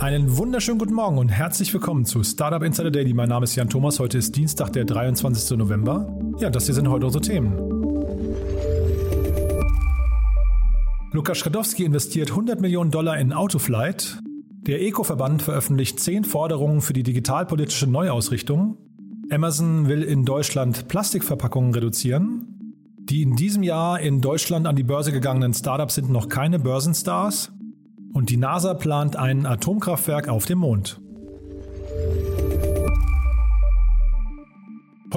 Einen wunderschönen guten Morgen und herzlich willkommen zu Startup Insider Daily. Mein Name ist Jan Thomas. Heute ist Dienstag, der 23. November. Ja, das hier sind heute unsere Themen. Lukas Skadowski investiert 100 Millionen Dollar in Autoflight. Der Eco-Verband veröffentlicht 10 Forderungen für die digitalpolitische Neuausrichtung. Amazon will in Deutschland Plastikverpackungen reduzieren. Die in diesem Jahr in Deutschland an die Börse gegangenen Startups sind noch keine Börsenstars. Und die NASA plant ein Atomkraftwerk auf dem Mond.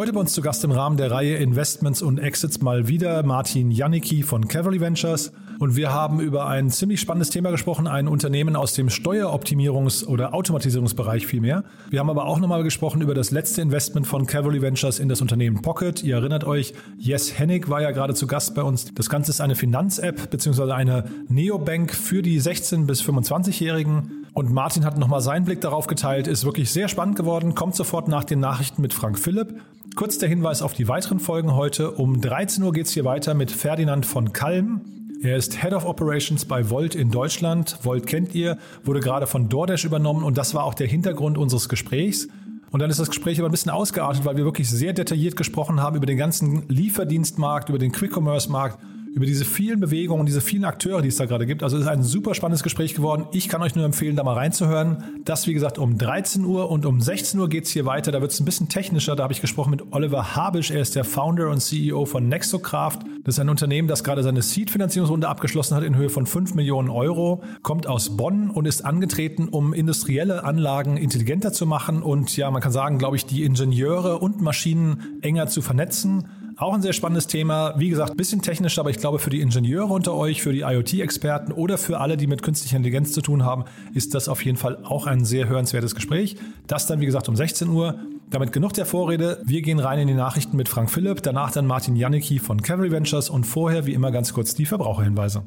Heute bei uns zu Gast im Rahmen der Reihe Investments und Exits mal wieder Martin Janicki von Cavalry Ventures. Und wir haben über ein ziemlich spannendes Thema gesprochen, ein Unternehmen aus dem Steueroptimierungs- oder Automatisierungsbereich vielmehr. Wir haben aber auch nochmal gesprochen über das letzte Investment von Cavalry Ventures in das Unternehmen Pocket. Ihr erinnert euch, Yes Hennig war ja gerade zu Gast bei uns. Das Ganze ist eine Finanz-App bzw. eine Neobank für die 16- bis 25-Jährigen. Und Martin hat nochmal seinen Blick darauf geteilt, ist wirklich sehr spannend geworden, kommt sofort nach den Nachrichten mit Frank Philipp. Kurz der Hinweis auf die weiteren Folgen heute. Um 13 Uhr geht es hier weiter mit Ferdinand von Kalm. Er ist Head of Operations bei Volt in Deutschland. Volt kennt ihr, wurde gerade von DoorDash übernommen und das war auch der Hintergrund unseres Gesprächs. Und dann ist das Gespräch aber ein bisschen ausgeartet, weil wir wirklich sehr detailliert gesprochen haben über den ganzen Lieferdienstmarkt, über den Quick-Commerce-Markt über diese vielen Bewegungen, diese vielen Akteure, die es da gerade gibt. Also es ist ein super spannendes Gespräch geworden. Ich kann euch nur empfehlen, da mal reinzuhören. Das, wie gesagt, um 13 Uhr und um 16 Uhr geht's hier weiter. Da wird es ein bisschen technischer. Da habe ich gesprochen mit Oliver Habisch. Er ist der Founder und CEO von Nexocraft. Das ist ein Unternehmen, das gerade seine Seed-Finanzierungsrunde abgeschlossen hat in Höhe von 5 Millionen Euro, kommt aus Bonn und ist angetreten, um industrielle Anlagen intelligenter zu machen und ja, man kann sagen, glaube ich, die Ingenieure und Maschinen enger zu vernetzen. Auch ein sehr spannendes Thema. Wie gesagt, bisschen technisch, aber ich glaube, für die Ingenieure unter euch, für die IoT-Experten oder für alle, die mit künstlicher Intelligenz zu tun haben, ist das auf jeden Fall auch ein sehr hörenswertes Gespräch. Das dann, wie gesagt, um 16 Uhr. Damit genug der Vorrede. Wir gehen rein in die Nachrichten mit Frank Philipp, danach dann Martin Janicki von Cavalry Ventures und vorher, wie immer, ganz kurz die Verbraucherhinweise.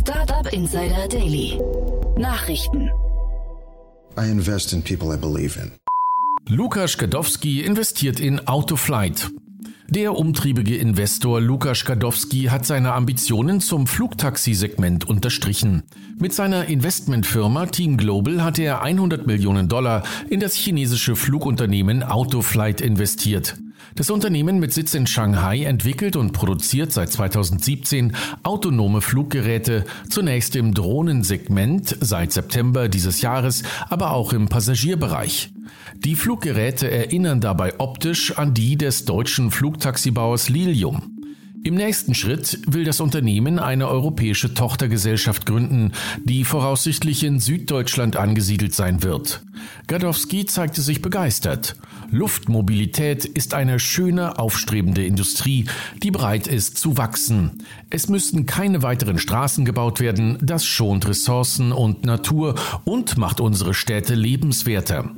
Startup Insider Daily. Nachrichten. I invest in people I believe in. Lukas Gadowski investiert in Autoflight. Der umtriebige Investor Lukas Gadowski hat seine Ambitionen zum Flugtaxi-Segment unterstrichen. Mit seiner Investmentfirma Team Global hat er 100 Millionen Dollar in das chinesische Flugunternehmen Autoflight investiert. Das Unternehmen mit Sitz in Shanghai entwickelt und produziert seit 2017 autonome Fluggeräte, zunächst im Drohnensegment seit September dieses Jahres, aber auch im Passagierbereich. Die Fluggeräte erinnern dabei optisch an die des deutschen Flugtaxibauers Lilium. Im nächsten Schritt will das Unternehmen eine europäische Tochtergesellschaft gründen, die voraussichtlich in Süddeutschland angesiedelt sein wird. Gadowski zeigte sich begeistert. Luftmobilität ist eine schöne, aufstrebende Industrie, die bereit ist zu wachsen. Es müssten keine weiteren Straßen gebaut werden, das schont Ressourcen und Natur und macht unsere Städte lebenswerter.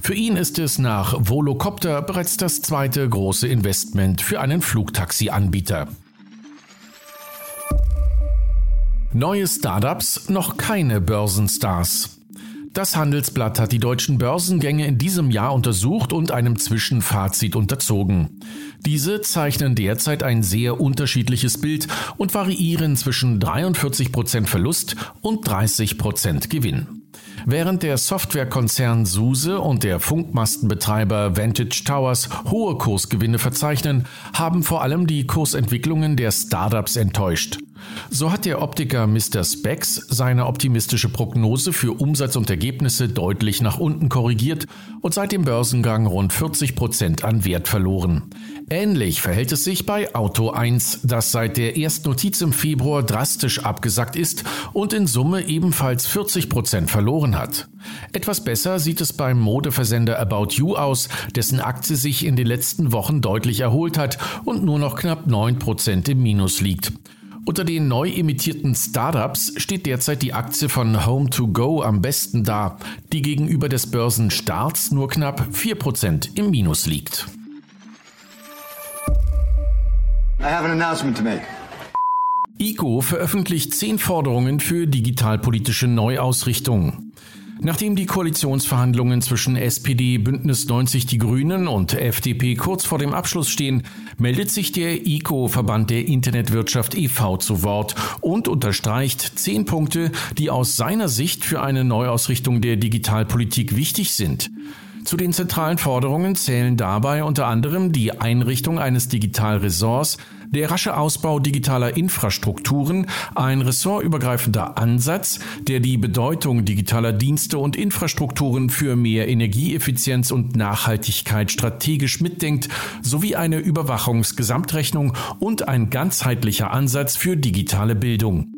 Für ihn ist es nach Volocopter bereits das zweite große Investment für einen Flugtaxi-Anbieter. Neue Startups, noch keine Börsenstars. Das Handelsblatt hat die deutschen Börsengänge in diesem Jahr untersucht und einem Zwischenfazit unterzogen. Diese zeichnen derzeit ein sehr unterschiedliches Bild und variieren zwischen 43% Verlust und 30% Gewinn. Während der Softwarekonzern SUSE und der Funkmastenbetreiber Vantage Towers hohe Kursgewinne verzeichnen, haben vor allem die Kursentwicklungen der Startups enttäuscht. So hat der Optiker Mr. Specs seine optimistische Prognose für Umsatz und Ergebnisse deutlich nach unten korrigiert und seit dem Börsengang rund 40 Prozent an Wert verloren. Ähnlich verhält es sich bei Auto 1, das seit der ersten Notiz im Februar drastisch abgesackt ist und in Summe ebenfalls 40 Prozent verloren hat. Etwas besser sieht es beim Modeversender About You aus, dessen Aktie sich in den letzten Wochen deutlich erholt hat und nur noch knapp 9 Prozent im Minus liegt. Unter den neu emittierten Startups steht derzeit die Aktie von Home2Go am besten da, die gegenüber des Börsenstarts nur knapp 4% im Minus liegt. I have an announcement to make. ICO veröffentlicht zehn Forderungen für digitalpolitische Neuausrichtung. Nachdem die Koalitionsverhandlungen zwischen SPD, Bündnis 90 Die Grünen und FDP kurz vor dem Abschluss stehen, meldet sich der ICO Verband der Internetwirtschaft e.V. zu Wort und unterstreicht zehn Punkte, die aus seiner Sicht für eine Neuausrichtung der Digitalpolitik wichtig sind. Zu den zentralen Forderungen zählen dabei unter anderem die Einrichtung eines Digitalressorts, der rasche Ausbau digitaler Infrastrukturen, ein ressortübergreifender Ansatz, der die Bedeutung digitaler Dienste und Infrastrukturen für mehr Energieeffizienz und Nachhaltigkeit strategisch mitdenkt, sowie eine Überwachungsgesamtrechnung und ein ganzheitlicher Ansatz für digitale Bildung.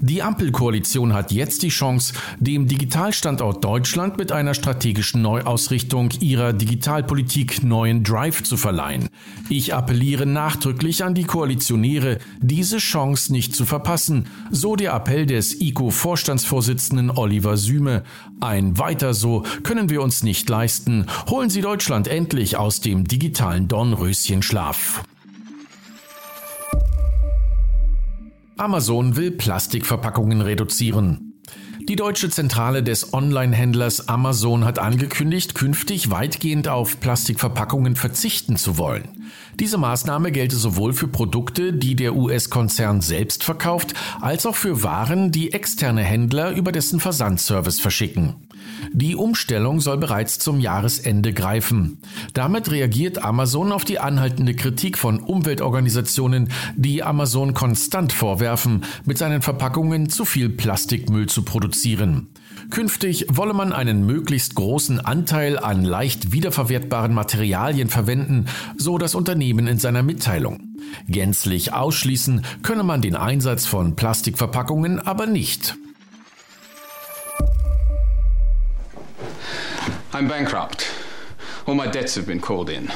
Die Ampelkoalition hat jetzt die Chance, dem Digitalstandort Deutschland mit einer strategischen Neuausrichtung ihrer Digitalpolitik neuen Drive zu verleihen. Ich appelliere nachdrücklich an die Koalitionäre, diese Chance nicht zu verpassen, so der Appell des ICO-Vorstandsvorsitzenden Oliver Süme. Ein weiter so können wir uns nicht leisten. Holen Sie Deutschland endlich aus dem digitalen Dornröschenschlaf. Amazon will Plastikverpackungen reduzieren. Die deutsche Zentrale des Online-Händlers Amazon hat angekündigt, künftig weitgehend auf Plastikverpackungen verzichten zu wollen. Diese Maßnahme gelte sowohl für Produkte, die der US-Konzern selbst verkauft, als auch für Waren, die externe Händler über dessen Versandservice verschicken. Die Umstellung soll bereits zum Jahresende greifen. Damit reagiert Amazon auf die anhaltende Kritik von Umweltorganisationen, die Amazon konstant vorwerfen, mit seinen Verpackungen zu viel Plastikmüll zu produzieren. Künftig wolle man einen möglichst großen Anteil an leicht wiederverwertbaren Materialien verwenden, so das Unternehmen in seiner Mitteilung. Gänzlich ausschließen könne man den Einsatz von Plastikverpackungen aber nicht. I'm bankrupt. All my debts have been called in.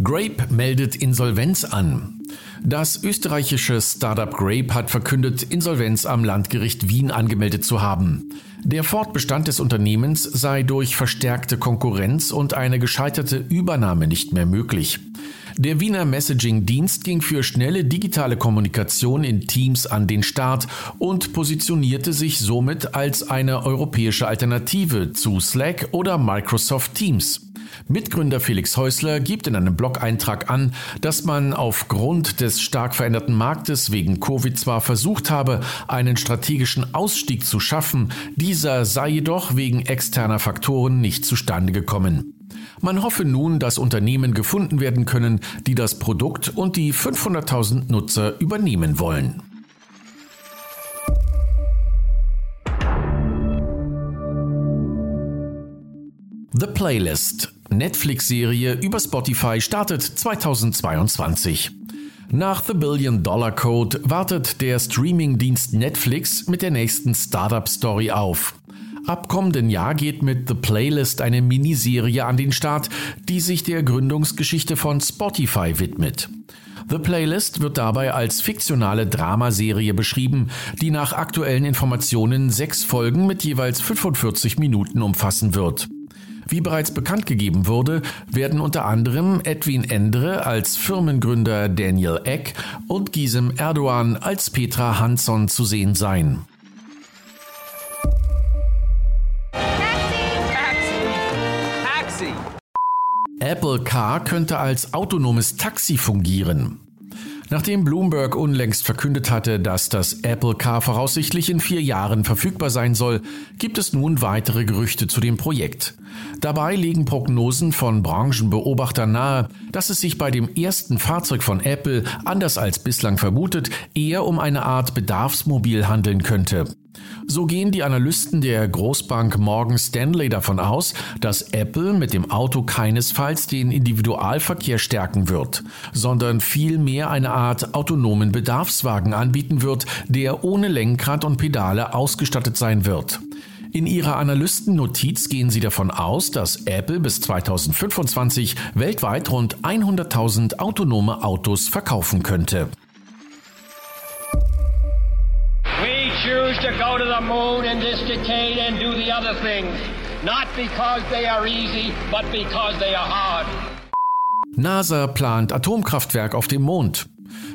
Grape meldet Insolvenz an. Das österreichische Startup Grape hat verkündet, Insolvenz am Landgericht Wien angemeldet zu haben. Der Fortbestand des Unternehmens sei durch verstärkte Konkurrenz und eine gescheiterte Übernahme nicht mehr möglich. Der Wiener Messaging-Dienst ging für schnelle digitale Kommunikation in Teams an den Start und positionierte sich somit als eine europäische Alternative zu Slack oder Microsoft Teams. Mitgründer Felix Häusler gibt in einem Blog-Eintrag an, dass man aufgrund des stark veränderten Marktes wegen Covid zwar versucht habe, einen strategischen Ausstieg zu schaffen, dieser sei jedoch wegen externer Faktoren nicht zustande gekommen. Man hoffe nun, dass Unternehmen gefunden werden können, die das Produkt und die 500.000 Nutzer übernehmen wollen. The Playlist, Netflix-Serie über Spotify, startet 2022. Nach The Billion Dollar Code wartet der Streaming-Dienst Netflix mit der nächsten Startup-Story auf. Ab kommenden Jahr geht mit The Playlist eine Miniserie an den Start, die sich der Gründungsgeschichte von Spotify widmet. The Playlist wird dabei als fiktionale Dramaserie beschrieben, die nach aktuellen Informationen sechs Folgen mit jeweils 45 Minuten umfassen wird. Wie bereits bekannt gegeben wurde, werden unter anderem Edwin Endre als Firmengründer Daniel Eck und Gisem Erdogan als Petra Hansson zu sehen sein. Apple Car könnte als autonomes Taxi fungieren. Nachdem Bloomberg unlängst verkündet hatte, dass das Apple Car voraussichtlich in vier Jahren verfügbar sein soll, gibt es nun weitere Gerüchte zu dem Projekt. Dabei legen Prognosen von Branchenbeobachtern nahe, dass es sich bei dem ersten Fahrzeug von Apple, anders als bislang vermutet, eher um eine Art Bedarfsmobil handeln könnte. So gehen die Analysten der Großbank Morgan Stanley davon aus, dass Apple mit dem Auto keinesfalls den Individualverkehr stärken wird, sondern vielmehr eine Art autonomen Bedarfswagen anbieten wird, der ohne Lenkrad und Pedale ausgestattet sein wird. In ihrer Analystennotiz gehen sie davon aus, dass Apple bis 2025 weltweit rund 100.000 autonome Autos verkaufen könnte. To go to the moon in this decade and do the other things. Not because they are easy, but because they are hard. NASA plant Atomkraftwerk auf dem Mond.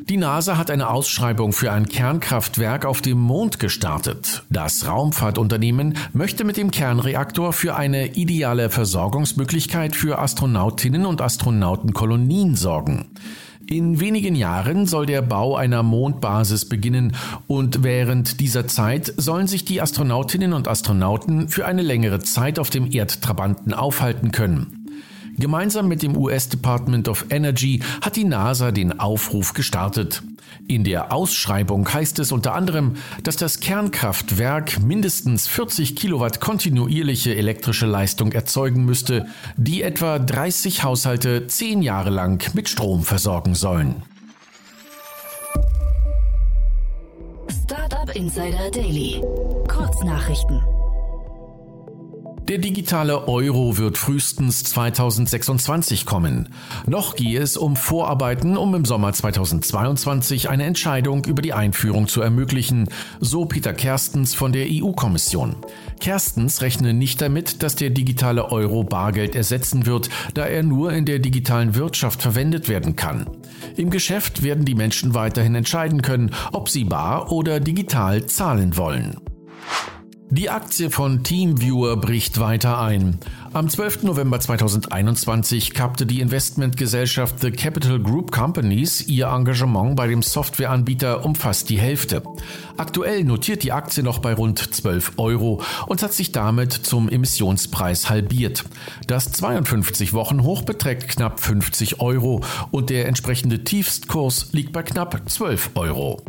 Die NASA hat eine Ausschreibung für ein Kernkraftwerk auf dem Mond gestartet. Das Raumfahrtunternehmen möchte mit dem Kernreaktor für eine ideale Versorgungsmöglichkeit für Astronautinnen und Astronautenkolonien sorgen. In wenigen Jahren soll der Bau einer Mondbasis beginnen und während dieser Zeit sollen sich die Astronautinnen und Astronauten für eine längere Zeit auf dem Erdtrabanten aufhalten können. Gemeinsam mit dem US Department of Energy hat die NASA den Aufruf gestartet. In der Ausschreibung heißt es unter anderem, dass das Kernkraftwerk mindestens 40 Kilowatt kontinuierliche elektrische Leistung erzeugen müsste, die etwa 30 Haushalte zehn Jahre lang mit Strom versorgen sollen. Startup Insider Daily. Kurznachrichten. Der digitale Euro wird frühestens 2026 kommen. Noch gehe es um Vorarbeiten, um im Sommer 2022 eine Entscheidung über die Einführung zu ermöglichen, so Peter Kerstens von der EU-Kommission. Kerstens rechne nicht damit, dass der digitale Euro Bargeld ersetzen wird, da er nur in der digitalen Wirtschaft verwendet werden kann. Im Geschäft werden die Menschen weiterhin entscheiden können, ob sie bar oder digital zahlen wollen. Die Aktie von TeamViewer bricht weiter ein. Am 12. November 2021 kappte die Investmentgesellschaft The Capital Group Companies ihr Engagement bei dem Softwareanbieter um fast die Hälfte. Aktuell notiert die Aktie noch bei rund 12 Euro und hat sich damit zum Emissionspreis halbiert. Das 52 Wochen Hoch beträgt knapp 50 Euro und der entsprechende Tiefstkurs liegt bei knapp 12 Euro.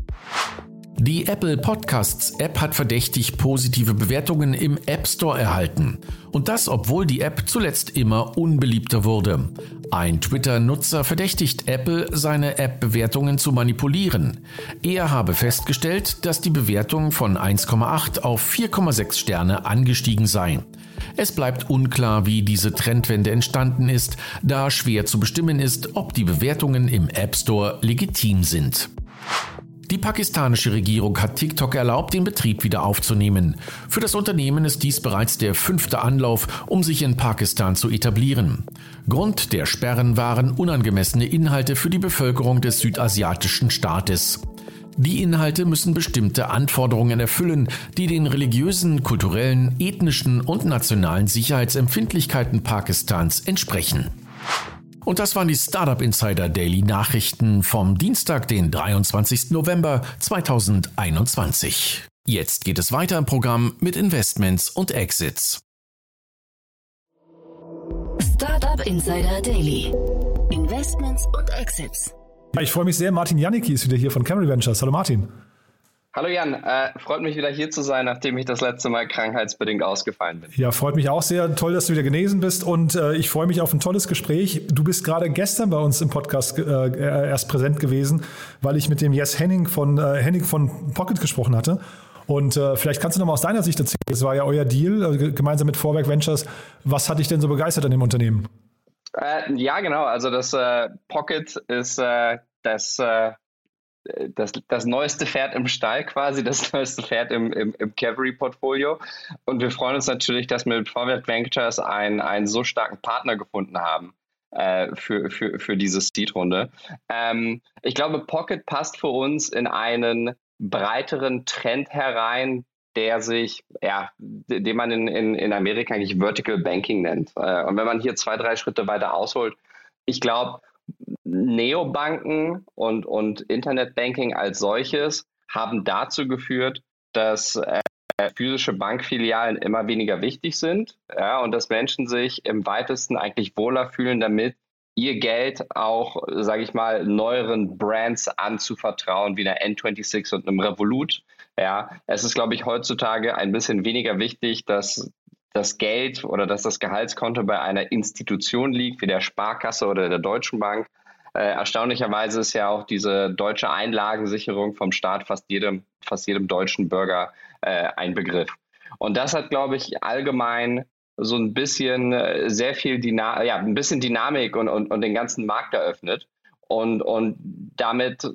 Die Apple Podcasts App hat verdächtig positive Bewertungen im App Store erhalten. Und das, obwohl die App zuletzt immer unbeliebter wurde. Ein Twitter-Nutzer verdächtigt Apple, seine App-Bewertungen zu manipulieren. Er habe festgestellt, dass die Bewertung von 1,8 auf 4,6 Sterne angestiegen sei. Es bleibt unklar, wie diese Trendwende entstanden ist, da schwer zu bestimmen ist, ob die Bewertungen im App Store legitim sind. Die pakistanische Regierung hat TikTok erlaubt, den Betrieb wieder aufzunehmen. Für das Unternehmen ist dies bereits der fünfte Anlauf, um sich in Pakistan zu etablieren. Grund der Sperren waren unangemessene Inhalte für die Bevölkerung des südasiatischen Staates. Die Inhalte müssen bestimmte Anforderungen erfüllen, die den religiösen, kulturellen, ethnischen und nationalen Sicherheitsempfindlichkeiten Pakistans entsprechen. Und das waren die Startup Insider Daily Nachrichten vom Dienstag, den 23. November 2021. Jetzt geht es weiter im Programm mit Investments und Exits. Startup Insider Daily. Investments und Exits. Ich freue mich sehr. Martin Janicki ist wieder hier von Camry Ventures. Hallo Martin. Hallo Jan, äh, freut mich wieder hier zu sein, nachdem ich das letzte Mal krankheitsbedingt ausgefallen bin. Ja, freut mich auch sehr. Toll, dass du wieder genesen bist und äh, ich freue mich auf ein tolles Gespräch. Du bist gerade gestern bei uns im Podcast äh, erst präsent gewesen, weil ich mit dem Jes Henning von, äh, Henning von Pocket gesprochen hatte. Und äh, vielleicht kannst du noch mal aus deiner Sicht erzählen, das war ja euer Deal, äh, gemeinsam mit Vorwerk Ventures. Was hat dich denn so begeistert an dem Unternehmen? Äh, ja, genau. Also das äh, Pocket ist äh, das äh, das, das neueste Pferd im Stall quasi, das neueste Pferd im, im, im Cavalry-Portfolio. Und wir freuen uns natürlich, dass wir mit Forward Ventures einen, einen so starken Partner gefunden haben äh, für, für, für diese Seed-Runde. Ähm, ich glaube, Pocket passt für uns in einen breiteren Trend herein, der sich, ja, den man in, in, in Amerika eigentlich Vertical Banking nennt. Äh, und wenn man hier zwei, drei Schritte weiter ausholt, ich glaube, Neobanken und, und Internetbanking als solches haben dazu geführt, dass äh, physische Bankfilialen immer weniger wichtig sind ja, und dass Menschen sich im weitesten eigentlich wohler fühlen damit, ihr Geld auch, sage ich mal, neueren Brands anzuvertrauen, wie einer N26 und einem Revolut. Ja, es ist, glaube ich, heutzutage ein bisschen weniger wichtig, dass das Geld oder dass das Gehaltskonto bei einer Institution liegt, wie der Sparkasse oder der Deutschen Bank, äh, erstaunlicherweise ist ja auch diese deutsche Einlagensicherung vom Staat fast jedem, fast jedem deutschen Bürger äh, ein Begriff. Und das hat, glaube ich, allgemein so ein bisschen äh, sehr viel Dyna ja, ein bisschen Dynamik und, und, und den ganzen Markt eröffnet. Und, und damit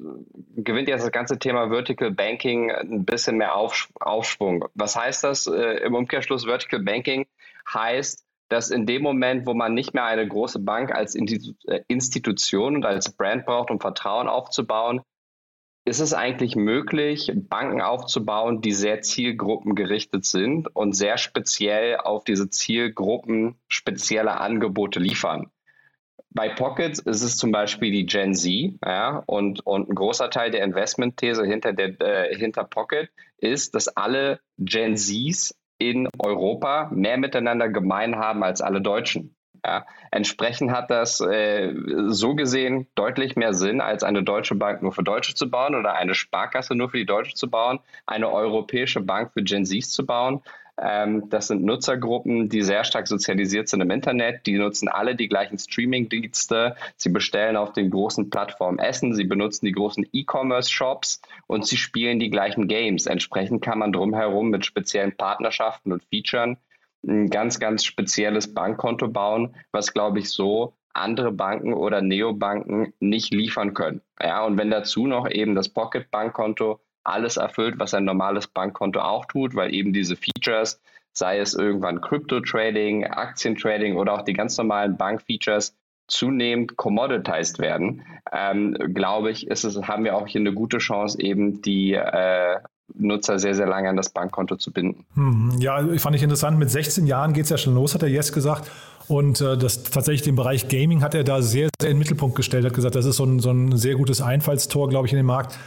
gewinnt jetzt das ganze Thema Vertical Banking ein bisschen mehr Auf, Aufschwung. Was heißt das äh, im Umkehrschluss? Vertical Banking heißt, dass in dem Moment, wo man nicht mehr eine große Bank als äh, Institution und als Brand braucht, um Vertrauen aufzubauen, ist es eigentlich möglich, Banken aufzubauen, die sehr zielgruppengerichtet sind und sehr speziell auf diese Zielgruppen spezielle Angebote liefern. Bei Pockets ist es zum Beispiel die Gen Z, ja, und, und ein großer Teil der Investmentthese hinter, äh, hinter Pocket ist, dass alle Gen Zs in Europa mehr miteinander gemein haben als alle Deutschen. Ja, entsprechend hat das äh, so gesehen deutlich mehr Sinn, als eine deutsche Bank nur für Deutsche zu bauen oder eine Sparkasse nur für die Deutsche zu bauen, eine europäische Bank für Gen Zs zu bauen. Ähm, das sind Nutzergruppen, die sehr stark sozialisiert sind im Internet. Die nutzen alle die gleichen Streaming-Dienste. Sie bestellen auf den großen Plattformen Essen. Sie benutzen die großen E-Commerce-Shops und sie spielen die gleichen Games. Entsprechend kann man drumherum mit speziellen Partnerschaften und Features ein ganz, ganz spezielles Bankkonto bauen, was, glaube ich, so andere Banken oder Neobanken nicht liefern können. Ja, und wenn dazu noch eben das Pocket-Bankkonto alles erfüllt, was ein normales Bankkonto auch tut, weil eben diese Features, sei es irgendwann Crypto-Trading, Aktientrading oder auch die ganz normalen Bank-Features, zunehmend commoditized werden, ähm, glaube ich, ist es, haben wir auch hier eine gute Chance, eben die äh, Nutzer sehr, sehr lange an das Bankkonto zu binden. Hm, ja, fand ich interessant. Mit 16 Jahren geht es ja schon los, hat der Yes gesagt. Und äh, das tatsächlich den Bereich Gaming hat er da sehr, sehr in den Mittelpunkt gestellt, hat gesagt, das ist so ein, so ein sehr gutes Einfallstor, glaube ich, in den Markt.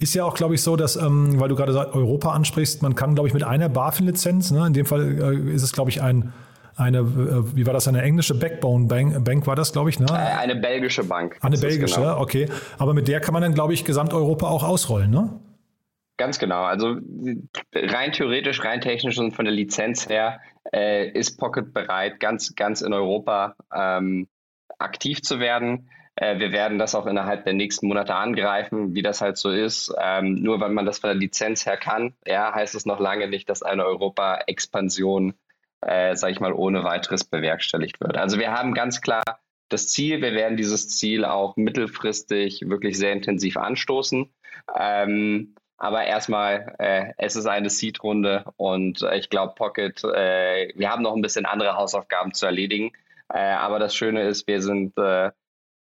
Ist ja auch, glaube ich, so, dass, ähm, weil du gerade Europa ansprichst, man kann, glaube ich, mit einer BaFin-Lizenz, ne, in dem Fall äh, ist es, glaube ich, ein, eine, äh, wie war das, eine englische Backbone Bank, Bank war das, glaube ich, ne? Äh, eine belgische Bank. Eine belgische, genau. okay. Aber mit der kann man dann, glaube ich, Gesamteuropa auch ausrollen, ne? Ganz genau. Also rein theoretisch, rein technisch und von der Lizenz her äh, ist Pocket bereit, ganz, ganz in Europa ähm, aktiv zu werden. Äh, wir werden das auch innerhalb der nächsten Monate angreifen, wie das halt so ist. Ähm, nur weil man das von der Lizenz her kann, ja, heißt es noch lange nicht, dass eine Europa-Expansion, äh, sage ich mal, ohne weiteres bewerkstelligt wird. Also wir haben ganz klar das Ziel, wir werden dieses Ziel auch mittelfristig wirklich sehr intensiv anstoßen. Ähm, aber erstmal, äh, es ist eine Seed-Runde und äh, ich glaube, Pocket, äh, wir haben noch ein bisschen andere Hausaufgaben zu erledigen. Äh, aber das Schöne ist, wir sind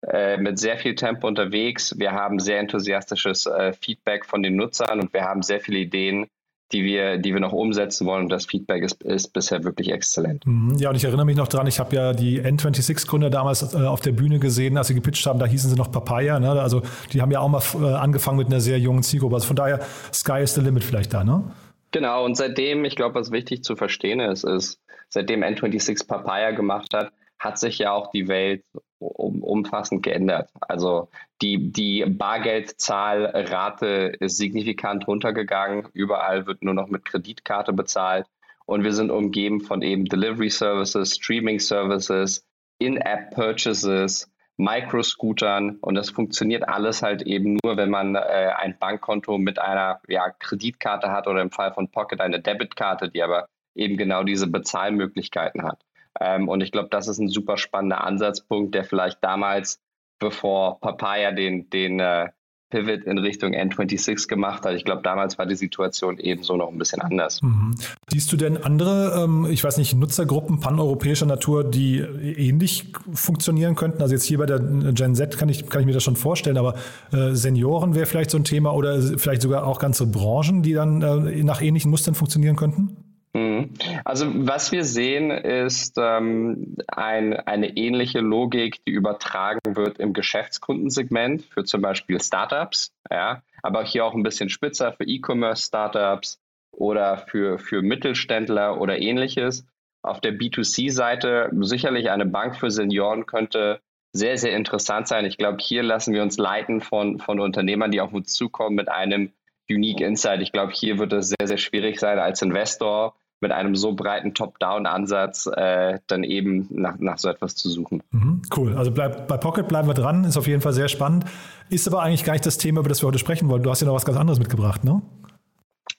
äh, äh, mit sehr viel Tempo unterwegs. Wir haben sehr enthusiastisches Feedback von den Nutzern und wir haben sehr viele Ideen, die wir, die wir noch umsetzen wollen. Und das Feedback ist, ist bisher wirklich exzellent. Mhm. Ja, und ich erinnere mich noch dran, ich habe ja die N26-Gründer damals äh, auf der Bühne gesehen, als sie gepitcht haben, da hießen sie noch Papaya. Ne? Also die haben ja auch mal äh, angefangen mit einer sehr jungen Zielgruppe. Also von daher, Sky is the limit vielleicht da, ne? Genau, und seitdem, ich glaube, was wichtig zu verstehen ist, ist, seitdem N26 Papaya gemacht hat, hat sich ja auch die Welt um, umfassend geändert. Also die, die Bargeldzahlrate ist signifikant runtergegangen. Überall wird nur noch mit Kreditkarte bezahlt. Und wir sind umgeben von eben Delivery Services, Streaming Services, In-App Purchases, Microscootern. Und das funktioniert alles halt eben nur, wenn man äh, ein Bankkonto mit einer ja, Kreditkarte hat oder im Fall von Pocket eine Debitkarte, die aber eben genau diese Bezahlmöglichkeiten hat. Ähm, und ich glaube, das ist ein super spannender Ansatzpunkt, der vielleicht damals, bevor Papaya den, den äh, Pivot in Richtung N26 gemacht hat. Ich glaube, damals war die Situation ebenso noch ein bisschen anders. Mhm. Siehst du denn andere, ähm, ich weiß nicht, Nutzergruppen paneuropäischer Natur, die ähnlich funktionieren könnten? Also jetzt hier bei der Gen Z kann ich, kann ich mir das schon vorstellen, aber äh, Senioren wäre vielleicht so ein Thema oder vielleicht sogar auch ganze Branchen, die dann äh, nach ähnlichen Mustern funktionieren könnten? Mhm. Also was wir sehen, ist ähm, ein, eine ähnliche Logik, die übertragen wird im Geschäftskundensegment für zum Beispiel Startups, ja, aber hier auch ein bisschen spitzer für E-Commerce-Startups oder für, für Mittelständler oder ähnliches. Auf der B2C-Seite sicherlich eine Bank für Senioren könnte sehr, sehr interessant sein. Ich glaube, hier lassen wir uns leiten von, von Unternehmern, die auf uns zukommen mit einem Unique Insight. Ich glaube, hier wird es sehr, sehr schwierig sein, als Investor mit einem so breiten Top-Down-Ansatz äh, dann eben nach, nach so etwas zu suchen. Mhm, cool. Also bleib, bei Pocket bleiben wir dran, ist auf jeden Fall sehr spannend. Ist aber eigentlich gar nicht das Thema, über das wir heute sprechen wollen. Du hast ja noch was ganz anderes mitgebracht, ne?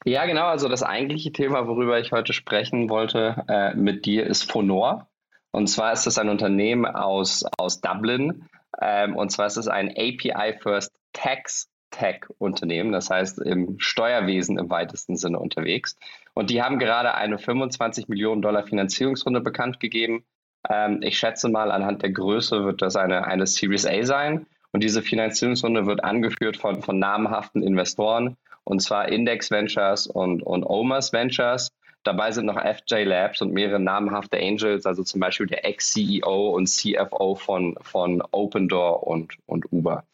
Ja, genau. Also das eigentliche Thema, worüber ich heute sprechen wollte äh, mit dir, ist Fonor. Und zwar ist das ein Unternehmen aus, aus Dublin, Ähm, und zwar ist es ein API-First Tax Tech-Unternehmen, das heißt im Steuerwesen im weitesten Sinne unterwegs. Und die haben gerade eine 25 Millionen Dollar Finanzierungsrunde bekannt gegeben. Ähm, ich schätze mal, anhand der Größe wird das eine, eine Series A sein. Und diese Finanzierungsrunde wird angeführt von, von namhaften Investoren, und zwar Index Ventures und, und OMAS Ventures. Dabei sind noch FJ Labs und mehrere namhafte Angels, also zum Beispiel der Ex-CEO und CFO von, von Opendoor und, und Uber.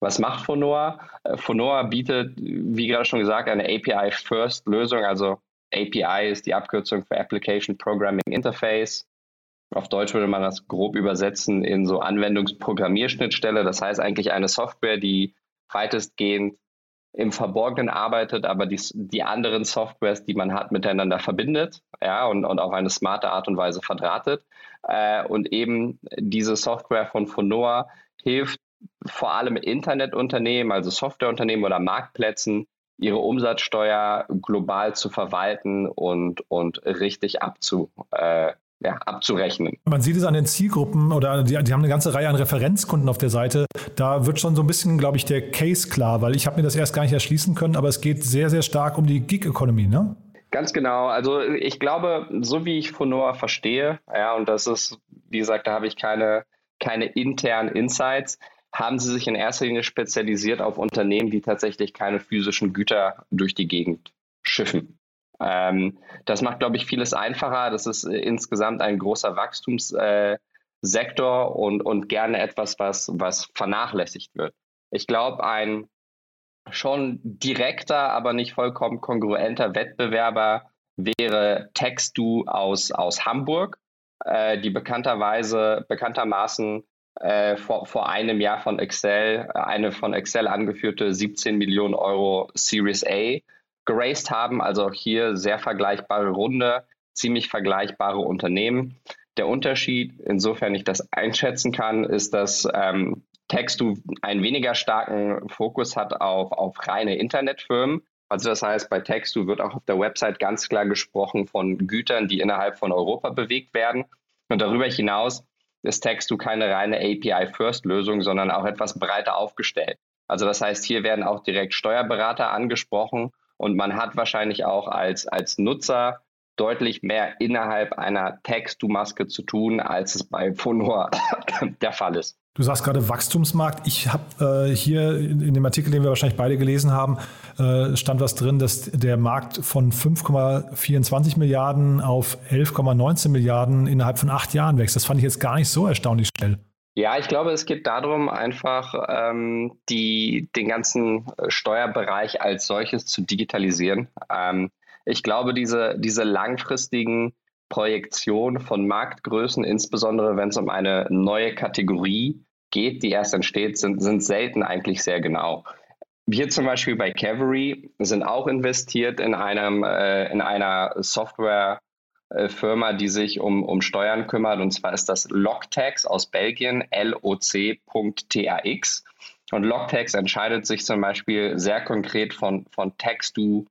Was macht Fonoa? Äh, Fonoa bietet, wie gerade schon gesagt, eine API-First-Lösung. Also API ist die Abkürzung für Application Programming Interface. Auf Deutsch würde man das grob übersetzen in so Anwendungsprogrammierschnittstelle. Das heißt eigentlich eine Software, die weitestgehend im Verborgenen arbeitet, aber die, die anderen Softwares, die man hat, miteinander verbindet ja, und, und auf eine smarte Art und Weise verdrahtet. Äh, und eben diese Software von Fonoa hilft vor allem Internetunternehmen, also Softwareunternehmen oder Marktplätzen, ihre Umsatzsteuer global zu verwalten und, und richtig abzu, äh, ja, abzurechnen. Man sieht es an den Zielgruppen oder die, die, haben eine ganze Reihe an Referenzkunden auf der Seite. Da wird schon so ein bisschen, glaube ich, der Case klar, weil ich habe mir das erst gar nicht erschließen können, aber es geht sehr, sehr stark um die Gig-Economy, ne? Ganz genau. Also ich glaube, so wie ich Fonoa verstehe, ja, und das ist, wie gesagt, da habe ich keine, keine internen Insights, haben sie sich in erster Linie spezialisiert auf Unternehmen, die tatsächlich keine physischen Güter durch die Gegend schiffen. Ähm, das macht, glaube ich, vieles einfacher. Das ist äh, insgesamt ein großer Wachstumssektor äh, und, und gerne etwas, was, was vernachlässigt wird. Ich glaube, ein schon direkter, aber nicht vollkommen kongruenter Wettbewerber wäre Textu aus, aus Hamburg, äh, die bekannterweise, bekanntermaßen äh, vor, vor einem Jahr von Excel, eine von Excel angeführte 17 Millionen Euro Series A geraced haben. Also auch hier sehr vergleichbare Runde, ziemlich vergleichbare Unternehmen. Der Unterschied, insofern ich das einschätzen kann, ist, dass ähm, Textu einen weniger starken Fokus hat auf, auf reine Internetfirmen. Also das heißt, bei Textu wird auch auf der Website ganz klar gesprochen von Gütern, die innerhalb von Europa bewegt werden. Und darüber hinaus ist Textu keine reine API-First-Lösung, sondern auch etwas breiter aufgestellt. Also das heißt, hier werden auch direkt Steuerberater angesprochen und man hat wahrscheinlich auch als, als Nutzer deutlich mehr innerhalb einer Text-to-Maske zu tun, als es bei Fonor der Fall ist. Du sagst gerade Wachstumsmarkt. Ich habe äh, hier in, in, dem Artikel, den wir wahrscheinlich beide gelesen haben, äh, stand was drin, dass der Markt von 5,24 Milliarden auf 11,19 Milliarden innerhalb von acht Jahren wächst. Das fand ich jetzt gar nicht so erstaunlich schnell. Ja, ich glaube, es geht darum, einfach ähm, die, den ganzen Steuerbereich als solches zu digitalisieren. Ähm, ich glaube, diese, diese langfristigen Projektionen von Marktgrößen, insbesondere wenn es um eine neue Kategorie geht, die erst entsteht, sind, sind selten eigentlich sehr genau. Wir zum Beispiel bei Cavalry sind auch investiert in, einem, äh, in einer Software, äh, die sich um, um Steuern kümmert. Und zwar ist das Logtax aus Belgien, loc.tax. Und Logtax entscheidet sich zum Beispiel sehr konkret von, von Textu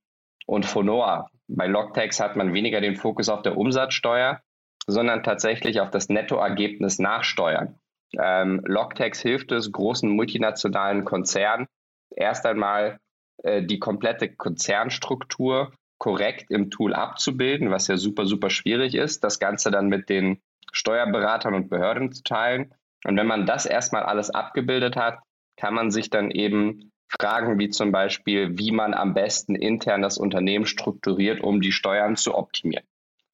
und Fonoa. Bei Logtax hat man weniger den Fokus auf der Umsatzsteuer, sondern tatsächlich auf das Nettoergebnis nach Steuern. Ähm, Logtax hilft es großen multinationalen Konzernen erst einmal äh, die komplette Konzernstruktur korrekt im Tool abzubilden, was ja super, super schwierig ist, das Ganze dann mit den Steuerberatern und Behörden zu teilen. Und wenn man das erstmal alles abgebildet hat, kann man sich dann eben Fragen wie zum Beispiel, wie man am besten intern das Unternehmen strukturiert, um die Steuern zu optimieren.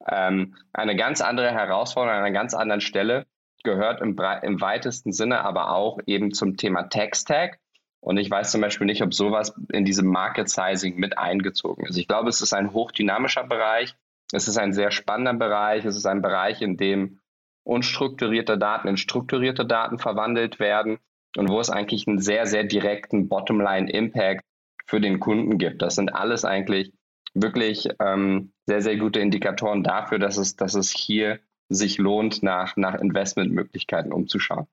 Ähm, eine ganz andere Herausforderung an einer ganz anderen Stelle gehört im, im weitesten Sinne aber auch eben zum Thema Tech-Stack. Und ich weiß zum Beispiel nicht, ob sowas in diesem Market Sizing mit eingezogen ist. Ich glaube, es ist ein hochdynamischer Bereich. Es ist ein sehr spannender Bereich. Es ist ein Bereich, in dem unstrukturierte Daten in strukturierte Daten verwandelt werden und wo es eigentlich einen sehr, sehr direkten Bottomline-Impact für den Kunden gibt. Das sind alles eigentlich wirklich ähm, sehr, sehr gute Indikatoren dafür, dass es, dass es hier sich lohnt, nach, nach Investmentmöglichkeiten umzuschauen.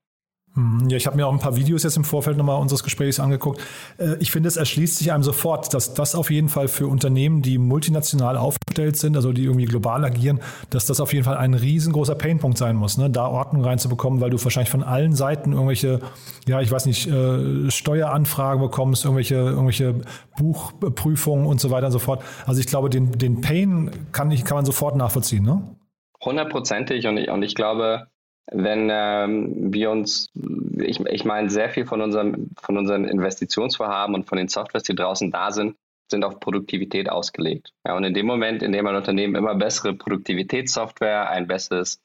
Mhm. Ja, ich habe mir auch ein paar Videos jetzt im Vorfeld nochmal unseres Gesprächs angeguckt. Äh, ich finde, es erschließt sich einem sofort, dass das auf jeden Fall für Unternehmen, die multinational aufgestellt sind, also die irgendwie global agieren, dass das auf jeden Fall ein riesengroßer Painpunkt sein muss, ne? da Ordnung reinzubekommen, weil du wahrscheinlich von allen Seiten irgendwelche, ja, ich weiß nicht, äh, Steueranfragen bekommst, irgendwelche, irgendwelche Buchprüfungen und so weiter und so fort. Also ich glaube, den, den Pain kann, ich, kann man sofort nachvollziehen, ne? Hundertprozentig und ich, und ich glaube, wenn ähm, wir uns, ich, ich meine, sehr viel von, unserem, von unseren Investitionsvorhaben und von den Softwares, die draußen da sind, sind auf Produktivität ausgelegt. Ja, und in dem Moment, in dem ein Unternehmen immer bessere Produktivitätssoftware, ein besseres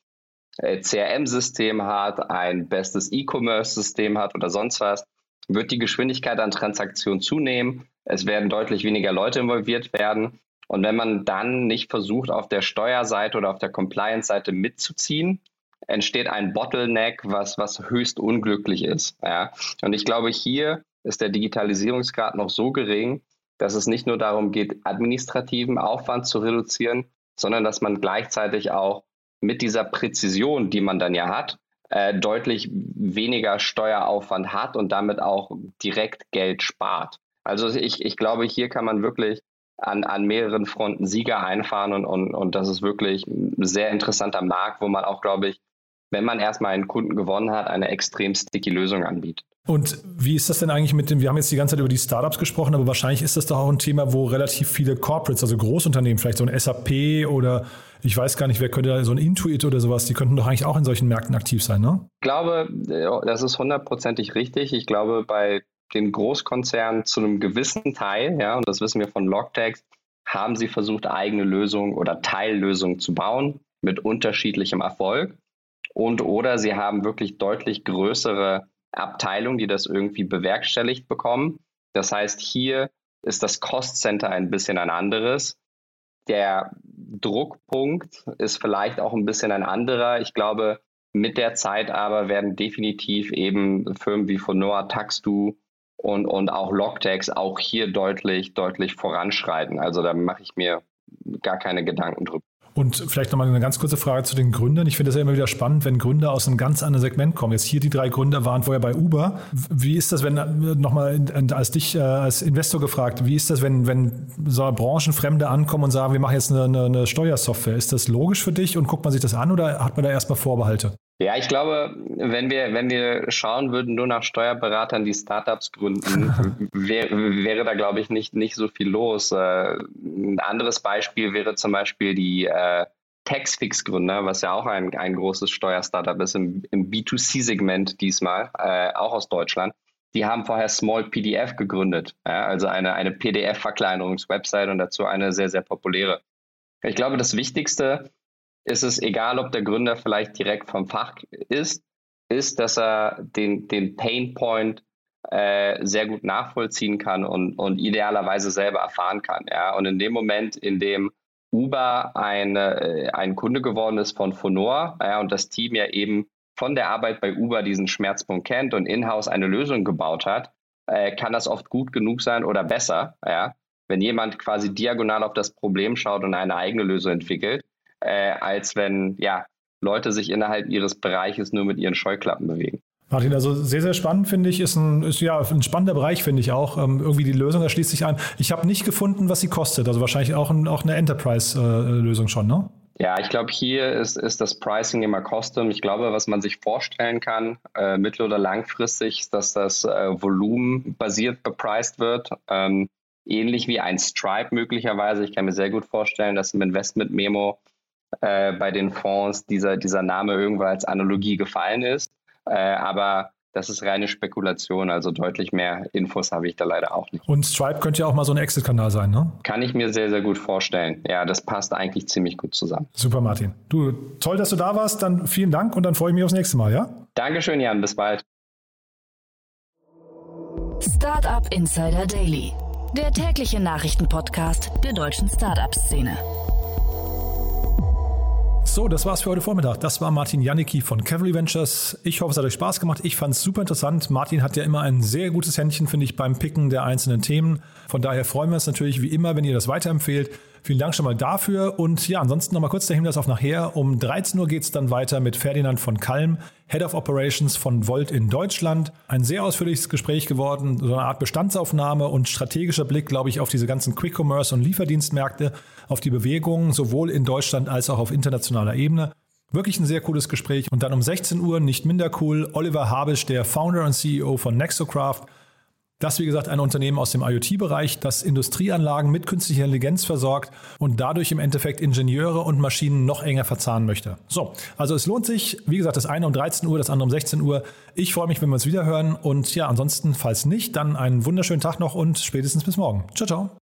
äh, CRM-System hat, ein bestes E-Commerce-System hat oder sonst was, wird die Geschwindigkeit an Transaktionen zunehmen. Es werden deutlich weniger Leute involviert werden. Und wenn man dann nicht versucht, auf der Steuerseite oder auf der Compliance-Seite mitzuziehen, entsteht ein Bottleneck, was, was höchst unglücklich ist. Ja. Und ich glaube, hier ist der Digitalisierungsgrad noch so gering, dass es nicht nur darum geht, administrativen Aufwand zu reduzieren, sondern dass man gleichzeitig auch mit dieser Präzision, die man dann ja hat, äh, deutlich weniger Steueraufwand hat und damit auch direkt Geld spart. Also ich, ich glaube, hier kann man wirklich an, an mehreren Fronten Sieger einfahren und, und, und das ist wirklich ein sehr interessanter Markt, wo man auch, glaube ich, wenn man erstmal einen Kunden gewonnen hat, eine extrem sticky Lösung anbietet. Und wie ist das denn eigentlich mit dem, wir haben jetzt die ganze Zeit über die Startups gesprochen, aber wahrscheinlich ist das doch auch ein Thema, wo relativ viele Corporates, also Großunternehmen, vielleicht so ein SAP oder ich weiß gar nicht, wer könnte da, so ein Intuit oder sowas, die könnten doch eigentlich auch in solchen Märkten aktiv sein, ne? Ich glaube, das ist hundertprozentig richtig. Ich glaube, bei den Großkonzernen zu einem gewissen Teil, ja, und das wissen wir von Logtext, haben sie versucht, eigene Lösungen oder Teillösungen zu bauen mit unterschiedlichem Erfolg. Und oder sie haben wirklich deutlich größere Abteilungen, die das irgendwie bewerkstelligt bekommen. Das heißt, hier ist das Cost Center ein bisschen ein anderes. Der Druckpunkt ist vielleicht auch ein bisschen ein anderer. Ich glaube, mit der Zeit aber werden definitiv eben Firmen wie Fonoa, Taxdu und, und auch Logtex auch hier deutlich, deutlich voranschreiten. Also da mache ich mir gar keine Gedanken drüber. Und vielleicht nochmal eine ganz kurze Frage zu den Gründern. Ich finde es ja immer wieder spannend, wenn Gründer aus einem ganz anderen Segment kommen. Jetzt hier die drei Gründer waren vorher bei Uber. Wie ist das, wenn, nochmal als dich äh, als Investor gefragt, wie ist das, wenn, wenn so Branchenfremde ankommen und sagen, wir machen jetzt eine, eine, eine Steuersoftware? Ist das logisch für dich und guckt man sich das an oder hat man da erstmal Vorbehalte? Ja, ich glaube, wenn wir, wenn wir schauen würden, nur nach Steuerberatern, die Startups gründen, wär, wäre da, glaube ich, nicht, nicht so viel los. Äh, ein anderes Beispiel wäre zum Beispiel die äh, Taxfix-Gründer, was ja auch ein, ein großes Steuerstartup ist, im, im B2C-Segment diesmal, äh, auch aus Deutschland. Die haben vorher Small PDF gegründet, ja, also eine, eine PDF-Verkleinerungswebsite und dazu eine sehr, sehr populäre. Ich glaube, das Wichtigste ist es egal, ob der Gründer vielleicht direkt vom Fach ist, ist, dass er den, den Pain Point äh, sehr gut nachvollziehen kann und, und idealerweise selber erfahren kann. Ja? Und in dem Moment, in dem Uber eine, äh, ein Kunde geworden ist von Fonor ja, und das Team ja eben von der Arbeit bei Uber diesen Schmerzpunkt kennt und in-house eine Lösung gebaut hat, äh, kann das oft gut genug sein oder besser, ja? wenn jemand quasi diagonal auf das Problem schaut und eine eigene Lösung entwickelt äh, als wenn ja, Leute sich innerhalb ihres Bereiches nur mit ihren Scheuklappen bewegen. Martin, also sehr, sehr spannend finde ich, ist ein, ist ja ein spannender Bereich, finde ich auch. Ähm, irgendwie die Lösung erschließt sich ein. Ich habe nicht gefunden, was sie kostet. Also wahrscheinlich auch, ein, auch eine Enterprise-Lösung schon, ne? Ja, ich glaube, hier ist, ist das Pricing immer Custom. Ich glaube, was man sich vorstellen kann, äh, mittel- oder langfristig, ist, dass das äh, Volumen basiert bepreist wird. Ähm, ähnlich wie ein Stripe möglicherweise. Ich kann mir sehr gut vorstellen, dass im Investment Memo äh, bei den Fonds dieser, dieser Name irgendwo als Analogie gefallen ist. Äh, aber das ist reine Spekulation, also deutlich mehr Infos habe ich da leider auch nicht. Und Stripe könnte ja auch mal so ein Exit-Kanal sein, ne? Kann ich mir sehr, sehr gut vorstellen. Ja, das passt eigentlich ziemlich gut zusammen. Super, Martin. Du, toll, dass du da warst. Dann vielen Dank und dann freue ich mich aufs nächste Mal, ja? Dankeschön, Jan. Bis bald. Startup Insider Daily, der tägliche Nachrichtenpodcast der deutschen Startup-Szene. So, das war's für heute Vormittag. Das war Martin Janicki von Cavalry Ventures. Ich hoffe, es hat euch Spaß gemacht. Ich fand es super interessant. Martin hat ja immer ein sehr gutes Händchen, finde ich, beim Picken der einzelnen Themen. Von daher freuen wir uns natürlich wie immer, wenn ihr das weiterempfehlt. Vielen Dank schon mal dafür. Und ja, ansonsten nochmal kurz der Hinweis auf nachher. Um 13 Uhr geht es dann weiter mit Ferdinand von Kalm, Head of Operations von Volt in Deutschland. Ein sehr ausführliches Gespräch geworden, so eine Art Bestandsaufnahme und strategischer Blick, glaube ich, auf diese ganzen Quick-Commerce und Lieferdienstmärkte, auf die Bewegungen sowohl in Deutschland als auch auf internationaler Ebene. Wirklich ein sehr cooles Gespräch. Und dann um 16 Uhr, nicht minder cool, Oliver Habisch, der Founder und CEO von Nexocraft, das, wie gesagt, ein Unternehmen aus dem IoT-Bereich, das Industrieanlagen mit künstlicher Intelligenz versorgt und dadurch im Endeffekt Ingenieure und Maschinen noch enger verzahnen möchte. So, also es lohnt sich. Wie gesagt, das eine um 13 Uhr, das andere um 16 Uhr. Ich freue mich, wenn wir uns wiederhören. Und ja, ansonsten, falls nicht, dann einen wunderschönen Tag noch und spätestens bis morgen. Ciao, ciao.